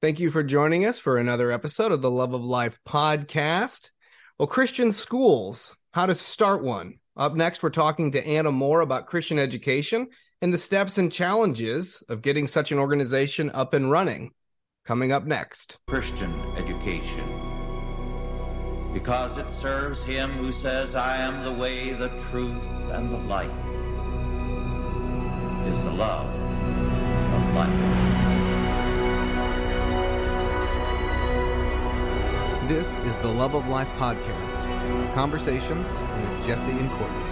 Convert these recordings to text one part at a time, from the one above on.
Thank you for joining us for another episode of the Love of Life podcast. Well, Christian schools, how to start one. Up next, we're talking to Anna More about Christian education and the steps and challenges of getting such an organization up and running. Coming up next. Christian education. Because it serves him who says, I am the way, the truth, and the light, is the love of life. This is the Love of Life podcast conversations with Jesse and Courtney.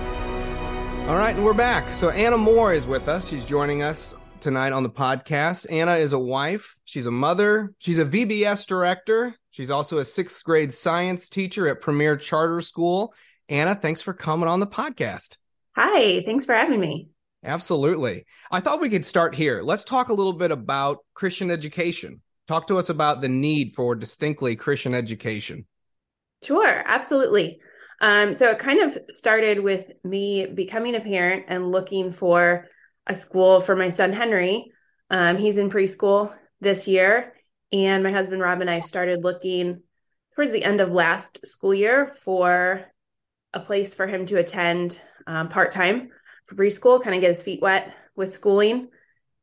All right, and we're back. So, Anna More is with us. She's joining us tonight on the podcast. Anna is a wife, she's a mother, she's a VBS director, she's also a sixth grade science teacher at Premier Charter School. Anna, thanks for coming on the podcast. Hi, thanks for having me. Absolutely. I thought we could start here. Let's talk a little bit about Christian education. Talk to us about the need for distinctly Christian education. Sure, absolutely. Um, so it kind of started with me becoming a parent and looking for a school for my son Henry. Um, he's in preschool this year, and my husband Rob and I started looking towards the end of last school year for a place for him to attend um, part time for preschool, kind of get his feet wet with schooling.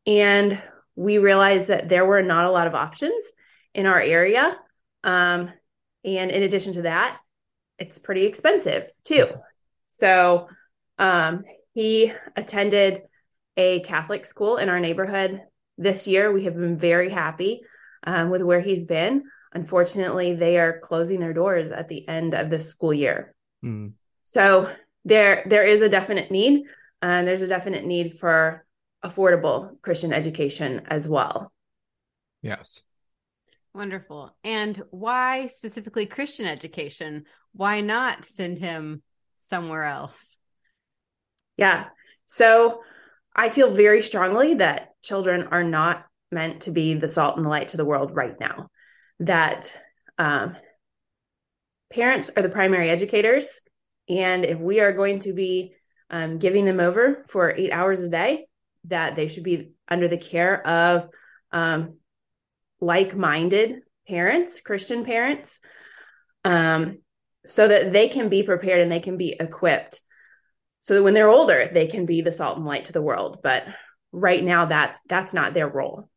And we realized that there were not a lot of options in our area. Um, and in addition to that, it's pretty expensive too. So um, he attended a Catholic school in our neighborhood this year. We have been very happy um, with where he's been. Unfortunately, they are closing their doors at the end of the school year. Mm. So there, there is a definite need, and there's a definite need for affordable Christian education as well. Yes. Wonderful. And why specifically Christian education? Why not send him somewhere else? Yeah. So I feel very strongly that children are not meant to be the salt and the light to the world right now. That um, parents are the primary educators. And if we are going to be um, giving them over for eight hours a day, that they should be under the care of um, like-minded parents christian parents um, so that they can be prepared and they can be equipped so that when they're older they can be the salt and light to the world. But right now that's that's not their role.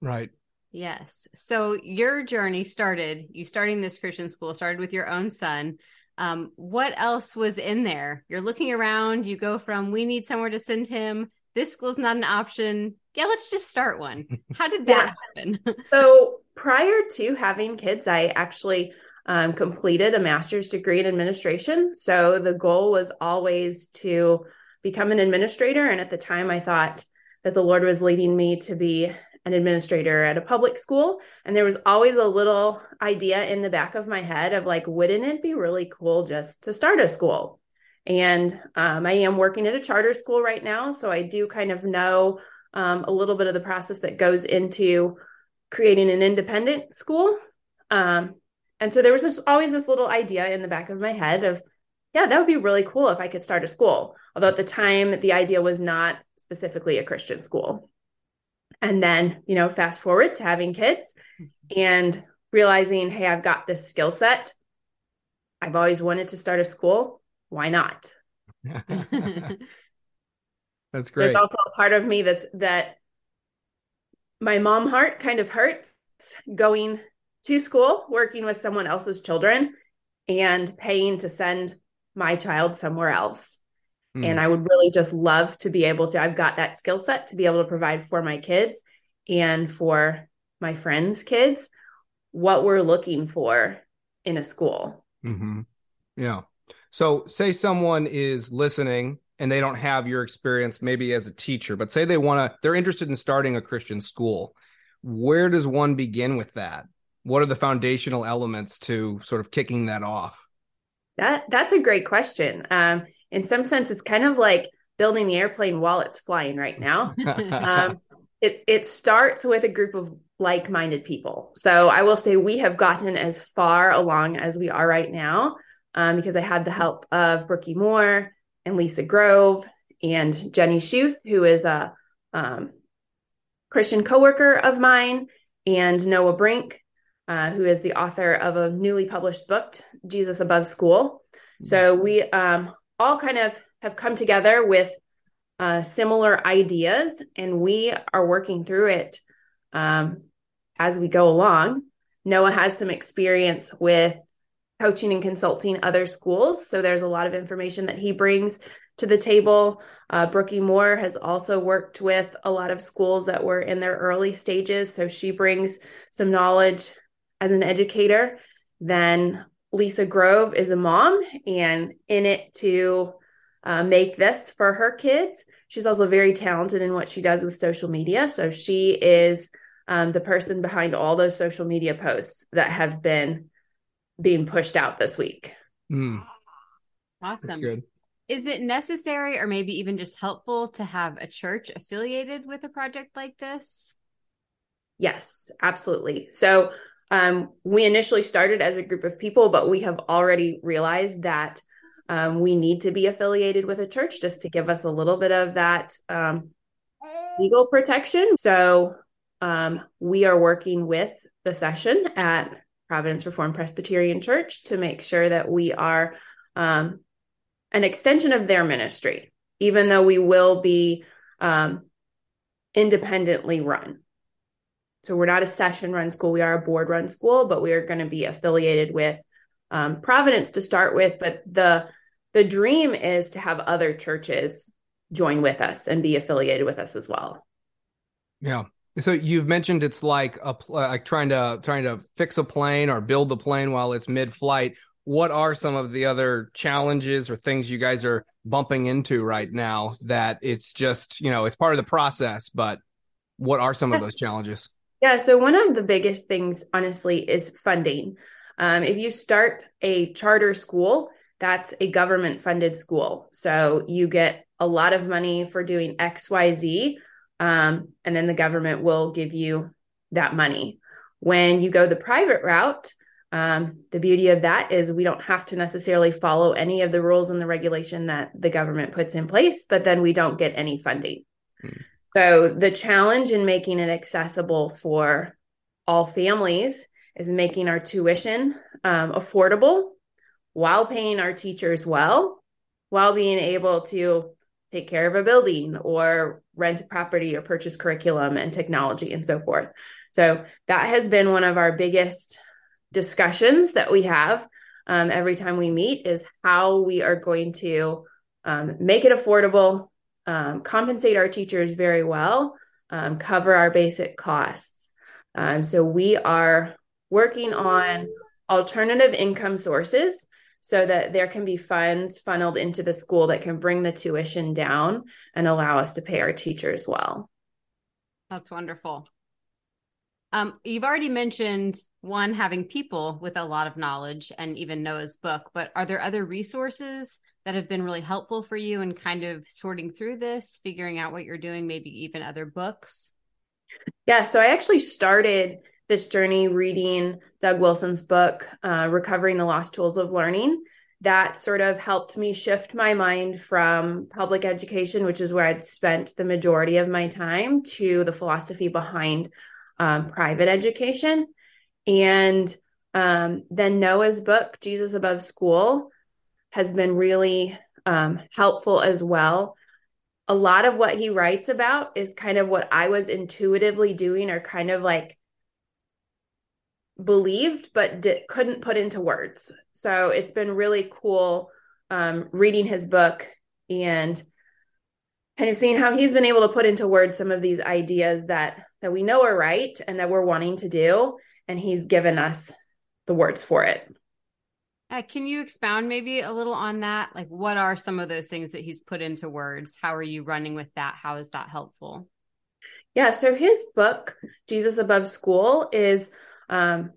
Right. Yes. So your journey started you starting this christian school started with your own son. Um, what else was in there? You're looking around you go from we need somewhere to send him this school's not an option. Yeah, let's just start one. How did that yeah. happen? so prior to having kids, I actually um, completed a master's degree in administration. So the goal was always to become an administrator. And at the time, I thought that the Lord was leading me to be an administrator at a public school. And there was always a little idea in the back of my head of like, wouldn't it be really cool just to start a school? And um, I am working at a charter school right now. So I do kind of know um, a little bit of the process that goes into creating an independent school. Um, and so there was just always this little idea in the back of my head of, yeah, that would be really cool if I could start a school. Although at the time, the idea was not specifically a Christian school. And then, you know, fast forward to having kids and realizing, hey, I've got this skill set. I've always wanted to start a school why not? that's great. There's also a part of me that's that my mom heart kind of hurts going to school, working with someone else's children, and paying to send my child somewhere else. Mm. And I would really just love to be able to, I've got that skill set to be able to provide for my kids and for my friends' kids what we're looking for in a school. Mm-hmm. Yeah. So, say someone is listening and they don't have your experience maybe as a teacher, but say they want to, they're interested in starting a Christian school. Where does one begin with that? What are the foundational elements to sort of kicking that off? That that's a great question. Um, in some sense, it's kind of like building the airplane while it's flying right now. um, it it starts with a group of like-minded people. So I will say we have gotten as far along as we are right now um, because I had the help of Brookie Moore and Lisa Grove and Jenny Schuth, who is a um, Christian coworker of mine. and Noah Brink, uh, who is the author of a newly published book, Jesus Above School. So we um, all kind of have come together with uh, similar ideas, and we are working through it um, as we go along. Noah has some experience with coaching and consulting other schools. So there's a lot of information that he brings to the table. Uh, Brookie Moore has also worked with a lot of schools that were in their early stages. So she brings some knowledge as an educator. Then Lisa Grove is a mom and in it to uh, make this for her kids. She's also very talented in what she does with social media. So she is um, the person behind all those social media posts that have been being pushed out this week. Mm, Awesome. that's good. Is it necessary or maybe even just helpful to have a church affiliated with a project like this? Yes, absolutely. So um, we initially started as a group of people, but we have already realized that um, we need to be affiliated with a church just to give us a little bit of that um, legal protection. So um, we are working with the session at Providence Reformed Presbyterian Church to make sure that we are um, an extension of their ministry, even though we will be um, independently run. So we're not a session run school, we are a board run school, but we are going to be affiliated with um, Providence to start with. But the the dream is to have other churches join with us and be affiliated with us as well. Yeah. So you've mentioned it's like a like trying to trying to fix a plane or build the plane while it's mid-flight. What are some of the other challenges or things you guys are bumping into right now that it's just, you know, it's part of the process, but what are some of those challenges? Yeah, so one of the biggest things, honestly, is funding. Um, if you start a charter school, that's a government funded school. So you get a lot of money for doing XYZ, um, and then the government will give you that money. When you go the private route, um, the beauty of that is we don't have to necessarily follow any of the rules and the regulation that the government puts in place, but then we don't get any funding. Hmm. So the challenge in making it accessible for all families is making our tuition um, affordable while paying our teachers well, while being able to take care of a building or rent a property or purchase curriculum and technology and so forth. So that has been one of our biggest discussions that we have um, every time we meet is how we are going to um, make it affordable, um, compensate our teachers very well, um, cover our basic costs. Um, so we are working on alternative income sources so that there can be funds funneled into the school that can bring the tuition down and allow us to pay our teachers well. That's wonderful. Um, you've already mentioned one having people with a lot of knowledge and even Noah's book, but are there other resources that have been really helpful for you in kind of sorting through this, figuring out what you're doing, maybe even other books? Yeah, so I actually started this journey reading Doug Wilson's book, uh, Recovering the Lost Tools of Learning. That sort of helped me shift my mind from public education, which is where I'd spent the majority of my time, to the philosophy behind um, private education. And um, then Noah's book, Jesus Above School, has been really um, helpful as well. A lot of what he writes about is kind of what I was intuitively doing, or kind of like believed but di- couldn't put into words. So it's been really cool um, reading his book and kind of seeing how he's been able to put into words some of these ideas that that we know are right and that we're wanting to do and he's given us the words for it Uh, can you expound maybe a little on that? Like, what are some of those things that he's put into words? How are you running with that? How is that helpful? yeah so his book jesus above school is um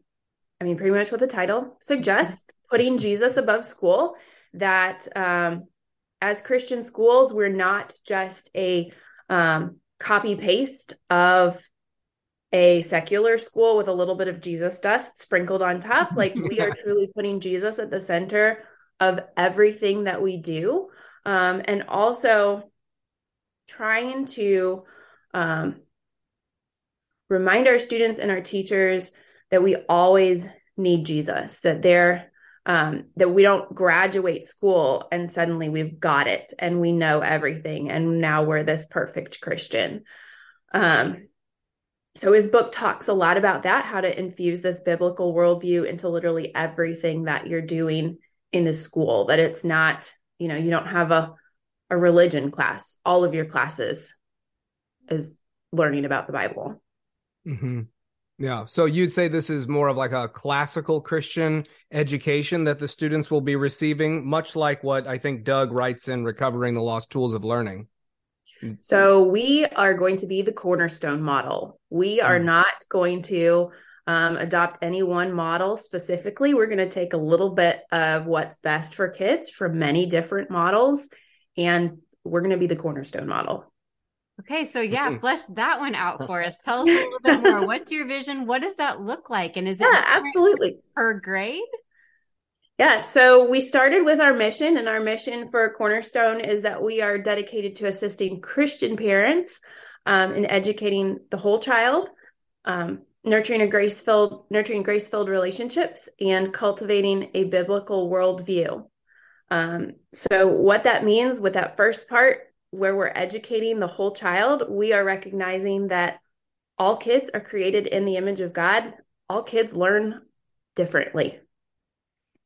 i mean pretty much what the title suggests putting jesus above school that um as christian schools we're not just a um copy paste of a secular school with a little bit of Jesus dust sprinkled on top. Like we are truly putting Jesus at the center of everything that we do. Um, and also trying to um, remind our students and our teachers that we always need Jesus, that they're um, that we don't graduate school and suddenly we've got it and we know everything and now we're this perfect Christian. Um, so his book talks a lot about that, how to infuse this biblical worldview into literally everything that you're doing in the school. That it's not, you know, you don't have a a religion class. All of your classes is learning about the Bible. Mm-hmm. Yeah. So you'd say this is more of like a classical Christian education that the students will be receiving, much like what I think Doug writes in Recovering the Lost Tools of Learning. So we are going to be the cornerstone model. We are mm. not going to um, adopt any one model specifically. We're going to take a little bit of what's best for kids from many different models, and we're going to be the cornerstone model. Okay, so yeah, flesh that one out for us. Tell us a little bit more. What's your vision? What does that look like? And is it yeah, absolutely per grade? Yeah, so we started with our mission, and our mission for Cornerstone is that we are dedicated to assisting Christian parents um, in educating the whole child, um, nurturing a grace filled, nurturing grace filled relationships, and cultivating a biblical worldview. Um, so, what that means with that first part where we're educating the whole child, we are recognizing that all kids are created in the image of God. All kids learn differently.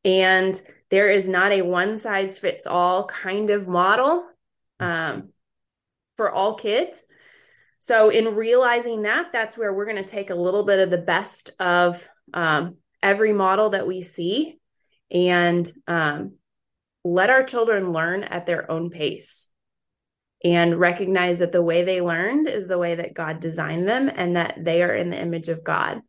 And there is not a one size fits all kind of model um, for all kids. So, in realizing that, that's where we're going to take a little bit of the best of um, every model that we see and um, let our children learn at their own pace and recognize that the way they learned is the way that God designed them and that they are in the image of God.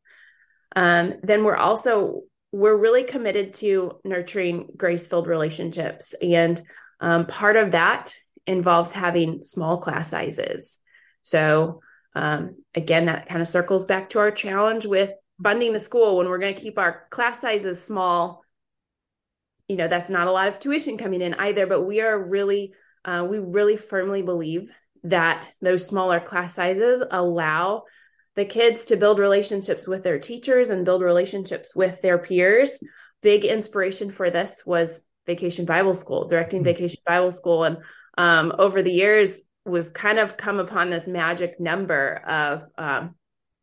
Um, then we're also we're really committed to nurturing grace-filled relationships and um, part of that involves having small class sizes. So um, again, that kind of circles back to our challenge with funding the school when we're going to keep our class sizes small. You know, that's not a lot of tuition coming in either, but we are really uh, we really firmly believe that those smaller class sizes allow the kids to build relationships with their teachers and build relationships with their peers. Big inspiration for this was Vacation Bible School, directing mm-hmm. Vacation Bible School. And um, over the years, we've kind of come upon this magic number of um,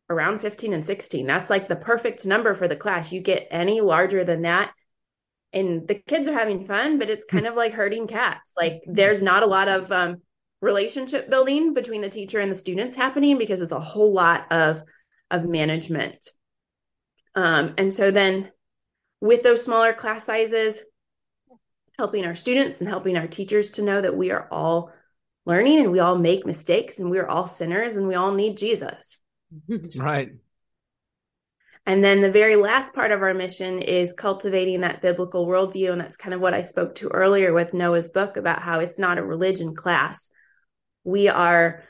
around 15 and 16. That's like the perfect number for the class. You get any larger than that, and the kids are having fun but it's hmm. kind of like herding cats. Like there's not a lot of um, relationship building between the teacher and the students happening because it's a whole lot of of management. Um, and so then with those smaller class sizes helping our students and helping our teachers to know that we are all learning and we all make mistakes and we're all sinners and we all need jesus. Right and then the very last part of our mission is cultivating that biblical worldview. And that's kind of what I spoke to earlier with Noah's book about how it's not a religion class. We are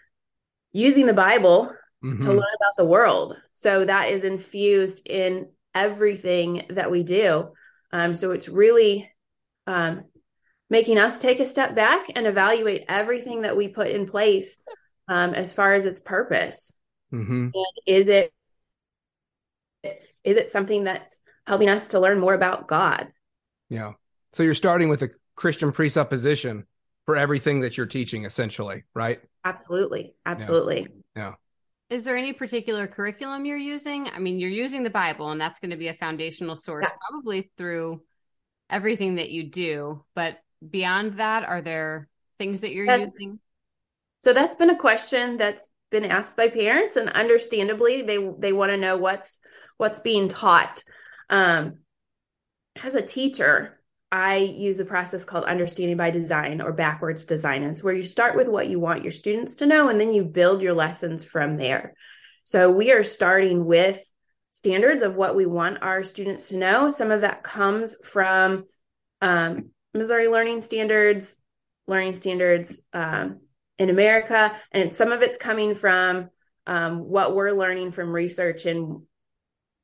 using the Bible mm-hmm. to learn about the world. So that is infused in everything that we do. Um, so it's really um, making us take a step back and evaluate everything that we put in place um, as far as its purpose. Mm-hmm. And is it is it something that's helping us to learn more about God? Yeah. So you're starting with a Christian presupposition for everything that you're teaching, essentially, right? Absolutely. Absolutely. Yeah. yeah. Is there any particular curriculum you're using? I mean, you're using the Bible, and that's going to be a foundational source, yeah. probably through everything that you do. But beyond that, are there things that you're using? So that's been a question that's been asked by parents, and understandably, they they want to know what's what's being taught. Um, as a teacher, I use a process called understanding by design or backwards design. it's where you start with what you want your students to know, and then you build your lessons from there. So we are starting with standards of what we want our students to know. Some of that comes from um, Missouri Learning Standards, Learning Standards um, in America, and some of it's coming from um, what we're learning from research and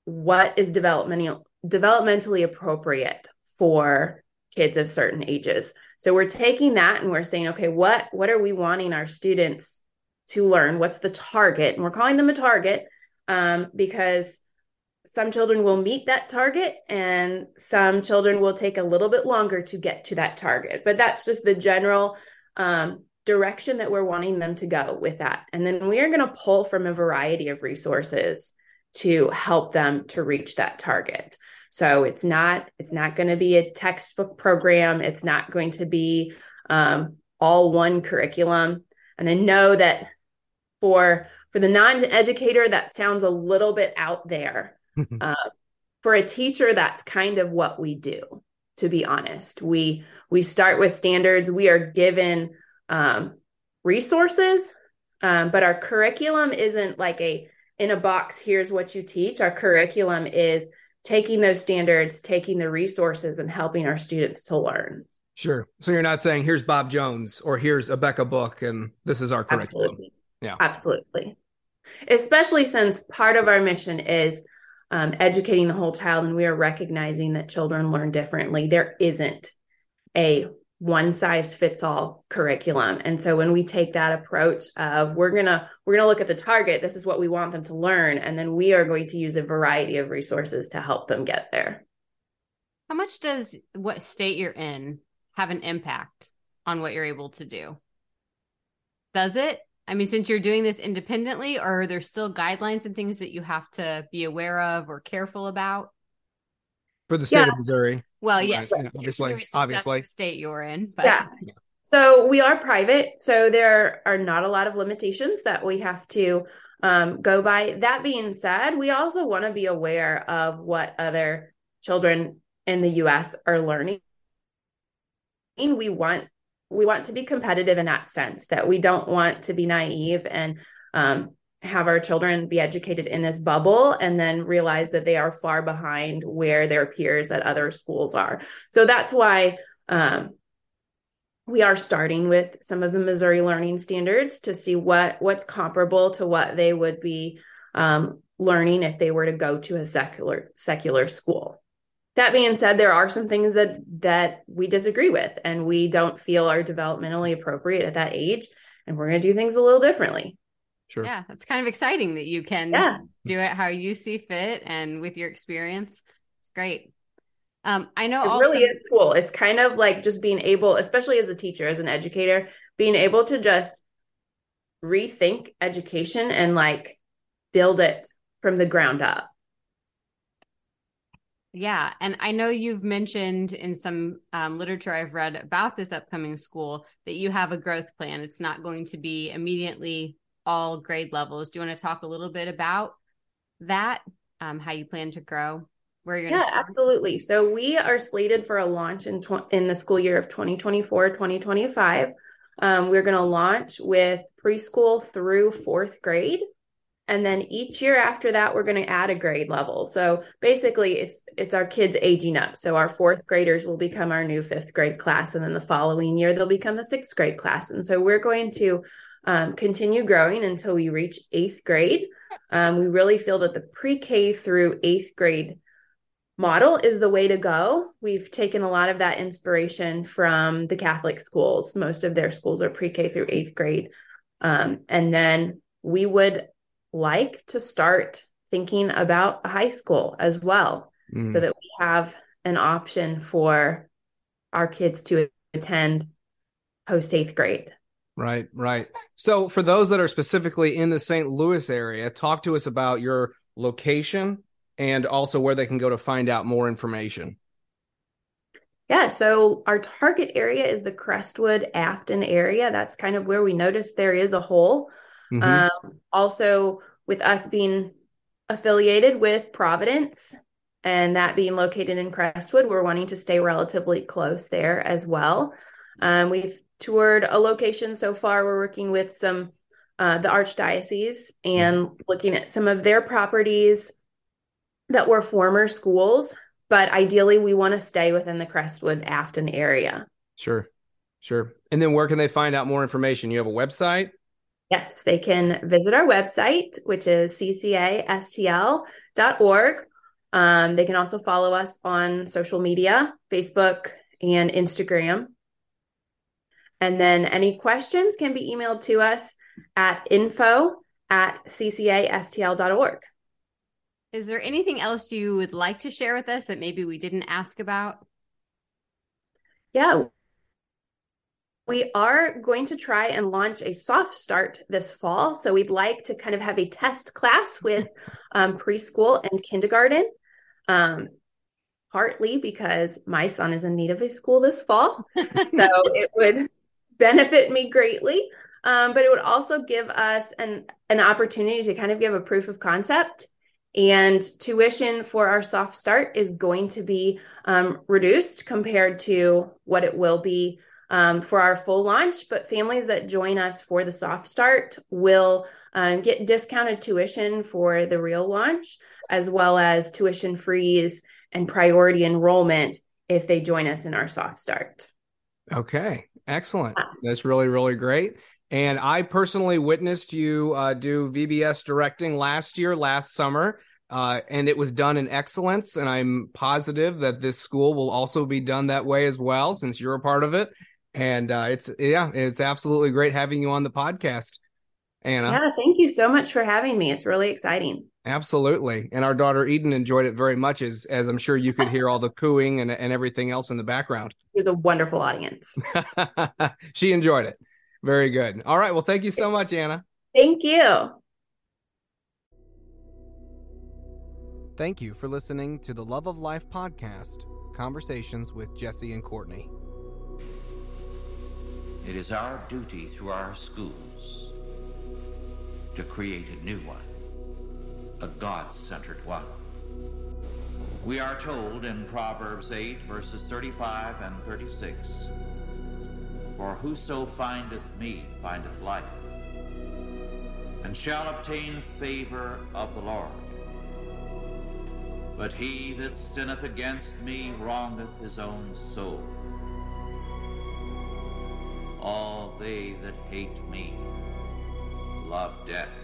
what is developmental developmentally appropriate for kids of certain ages. So we're taking that and we're saying, okay, what what are we wanting our students to learn? What's the target? And we're calling them a target. um, because some children will meet that target and some children will take a little bit longer to get to that target. But that's just the general um, direction that we're wanting them to go with that. And then we are going to pull from a variety of resources to help them to reach that target. So it's not it's not going to be a textbook program. It's not going to be um, all one curriculum. And I know that for for the non-educator, that sounds a little bit out there. uh, for a teacher, that's kind of what we do. To be honest, we we start with standards. We are given um, resources, um, but our curriculum isn't like a in a box. Here's what you teach. Our curriculum is taking those standards, taking the resources, and helping our students to learn. Sure. So you're not saying here's Bob Jones or here's Abeka book and this is our curriculum. Absolutely. Yeah. Absolutely. Especially since part of our mission is um, educating the whole child, and we are recognizing that children learn differently. There isn't a one size fits all curriculum. And so when we take that approach of we're gonna we're gonna look at the target this is what we want them to learn and then we are going to use a variety of resources to help them get there. How much does what state you're in have an impact on what you're able to do? Does it? I mean since you're doing this independently or are there still guidelines and things that you have to be aware of or careful about? For the state yeah. of missouri well, yes, right. obviously, obviously, state you're in. But. Yeah. So we are private, so there are not a lot of limitations that we have to um, go by. That being said, we also want to be aware of what other children in the U.S. are learning. We want we want to be competitive in that sense that we don't want to be naive and um, have our children be educated in this bubble and then realize that they are far behind where their peers at other schools are. So that's why um, we are starting with some of the Missouri learning standards to see what what's comparable to what they would be um, learning if they were to go to a secular secular school. That being said, there are some things that that we disagree with and we don't feel are developmentally appropriate at that age, and we're going to do things a little differently. Sure. Yeah, that's kind of exciting that you can yeah. do it how you see fit and with your experience. It's great. Um, I know it also- really is cool. It's kind of like just being able, especially as a teacher, as an educator, being able to just rethink education and like build it from the ground up. Yeah. And I know you've mentioned in some um, literature I've read about this upcoming school that you have a growth plan. It's not going to be immediately all grade levels. Do you want to talk a little bit about that? Um, how you plan to grow? Where you're going yeah, absolutely. So we are slated for a launch in tw- in the school year of 2024 2025. Um, we're going to launch with preschool through fourth grade. And then each year after that, we're going to add a grade level. So basically, it's it's our kids aging up. So our fourth graders will become our new fifth grade class, and then the following year they'll become the sixth grade class. And so we're going to um, continue growing until we reach eighth grade. Um, we really feel that the pre K through eighth grade model is the way to go. We've taken a lot of that inspiration from the Catholic schools. Most of their schools are pre K through eighth grade. Um, and then we would like to start thinking about high school as well mm. so that we have an option for our kids to attend post eighth grade. Right, right. So, for those that are specifically in the St. Louis area, talk to us about your location and also where they can go to find out more information. Yeah, so our target area is the Crestwood Afton area. That's kind of where we noticed there is a hole. Mm-hmm. Um, also, with us being affiliated with Providence and that being located in Crestwood, we're wanting to stay relatively close there as well. Um, we've toured a location so far. We're working with some uh, the archdiocese and looking at some of their properties that were former schools, but ideally we want to stay within the Crestwood Afton area. Sure, sure. And then where can they find out more information? You have a website? Yes, they can visit our website, which is ccastl.org. Um, they can also follow us on social media, Facebook and Instagram. And then any questions can be emailed to us at info at ccastl.org. Is there anything else you would like to share with us that maybe we didn't ask about? Yeah. We are going to try and launch a soft start this fall. So we'd like to kind of have a test class with um, preschool and kindergarten. Um, partly because my son is in need of a school this fall. so it would benefit me greatly. Um, but it would also give us an, an opportunity to kind of give a proof of concept. And tuition for our soft start is going to be um, reduced compared to what it will be um, for our full launch. But families that join us for the soft start will um, get discounted tuition for the real launch, as well as tuition freeze and priority enrollment if they join us in our soft start. Okay, excellent. That's really, really great. And I personally witnessed you uh, do VBS directing last year, last summer, uh, and it was done in excellence. And I'm positive that this school will also be done that way as well, since you're a part of it. And uh, it's yeah, it's absolutely great having you on the podcast, Anna. Yeah, you so much for having me. It's really exciting. Absolutely. And our daughter Eden enjoyed it very much as as I'm sure you could hear all the cooing and, and everything else in the background. It was a wonderful audience. she enjoyed it. Very good. All right. Well, thank you so much, Anna. Thank you. Thank you for listening to the Love of Life podcast, Conversations with Jesse and Courtney. It is our duty through our schools to create a new one a God centered one. We are told in Proverbs 8, verses 35 and 36 For whoso findeth me findeth life, and shall obtain favor of the Lord. But he that sinneth against me wrongeth his own soul. All they that hate me love death.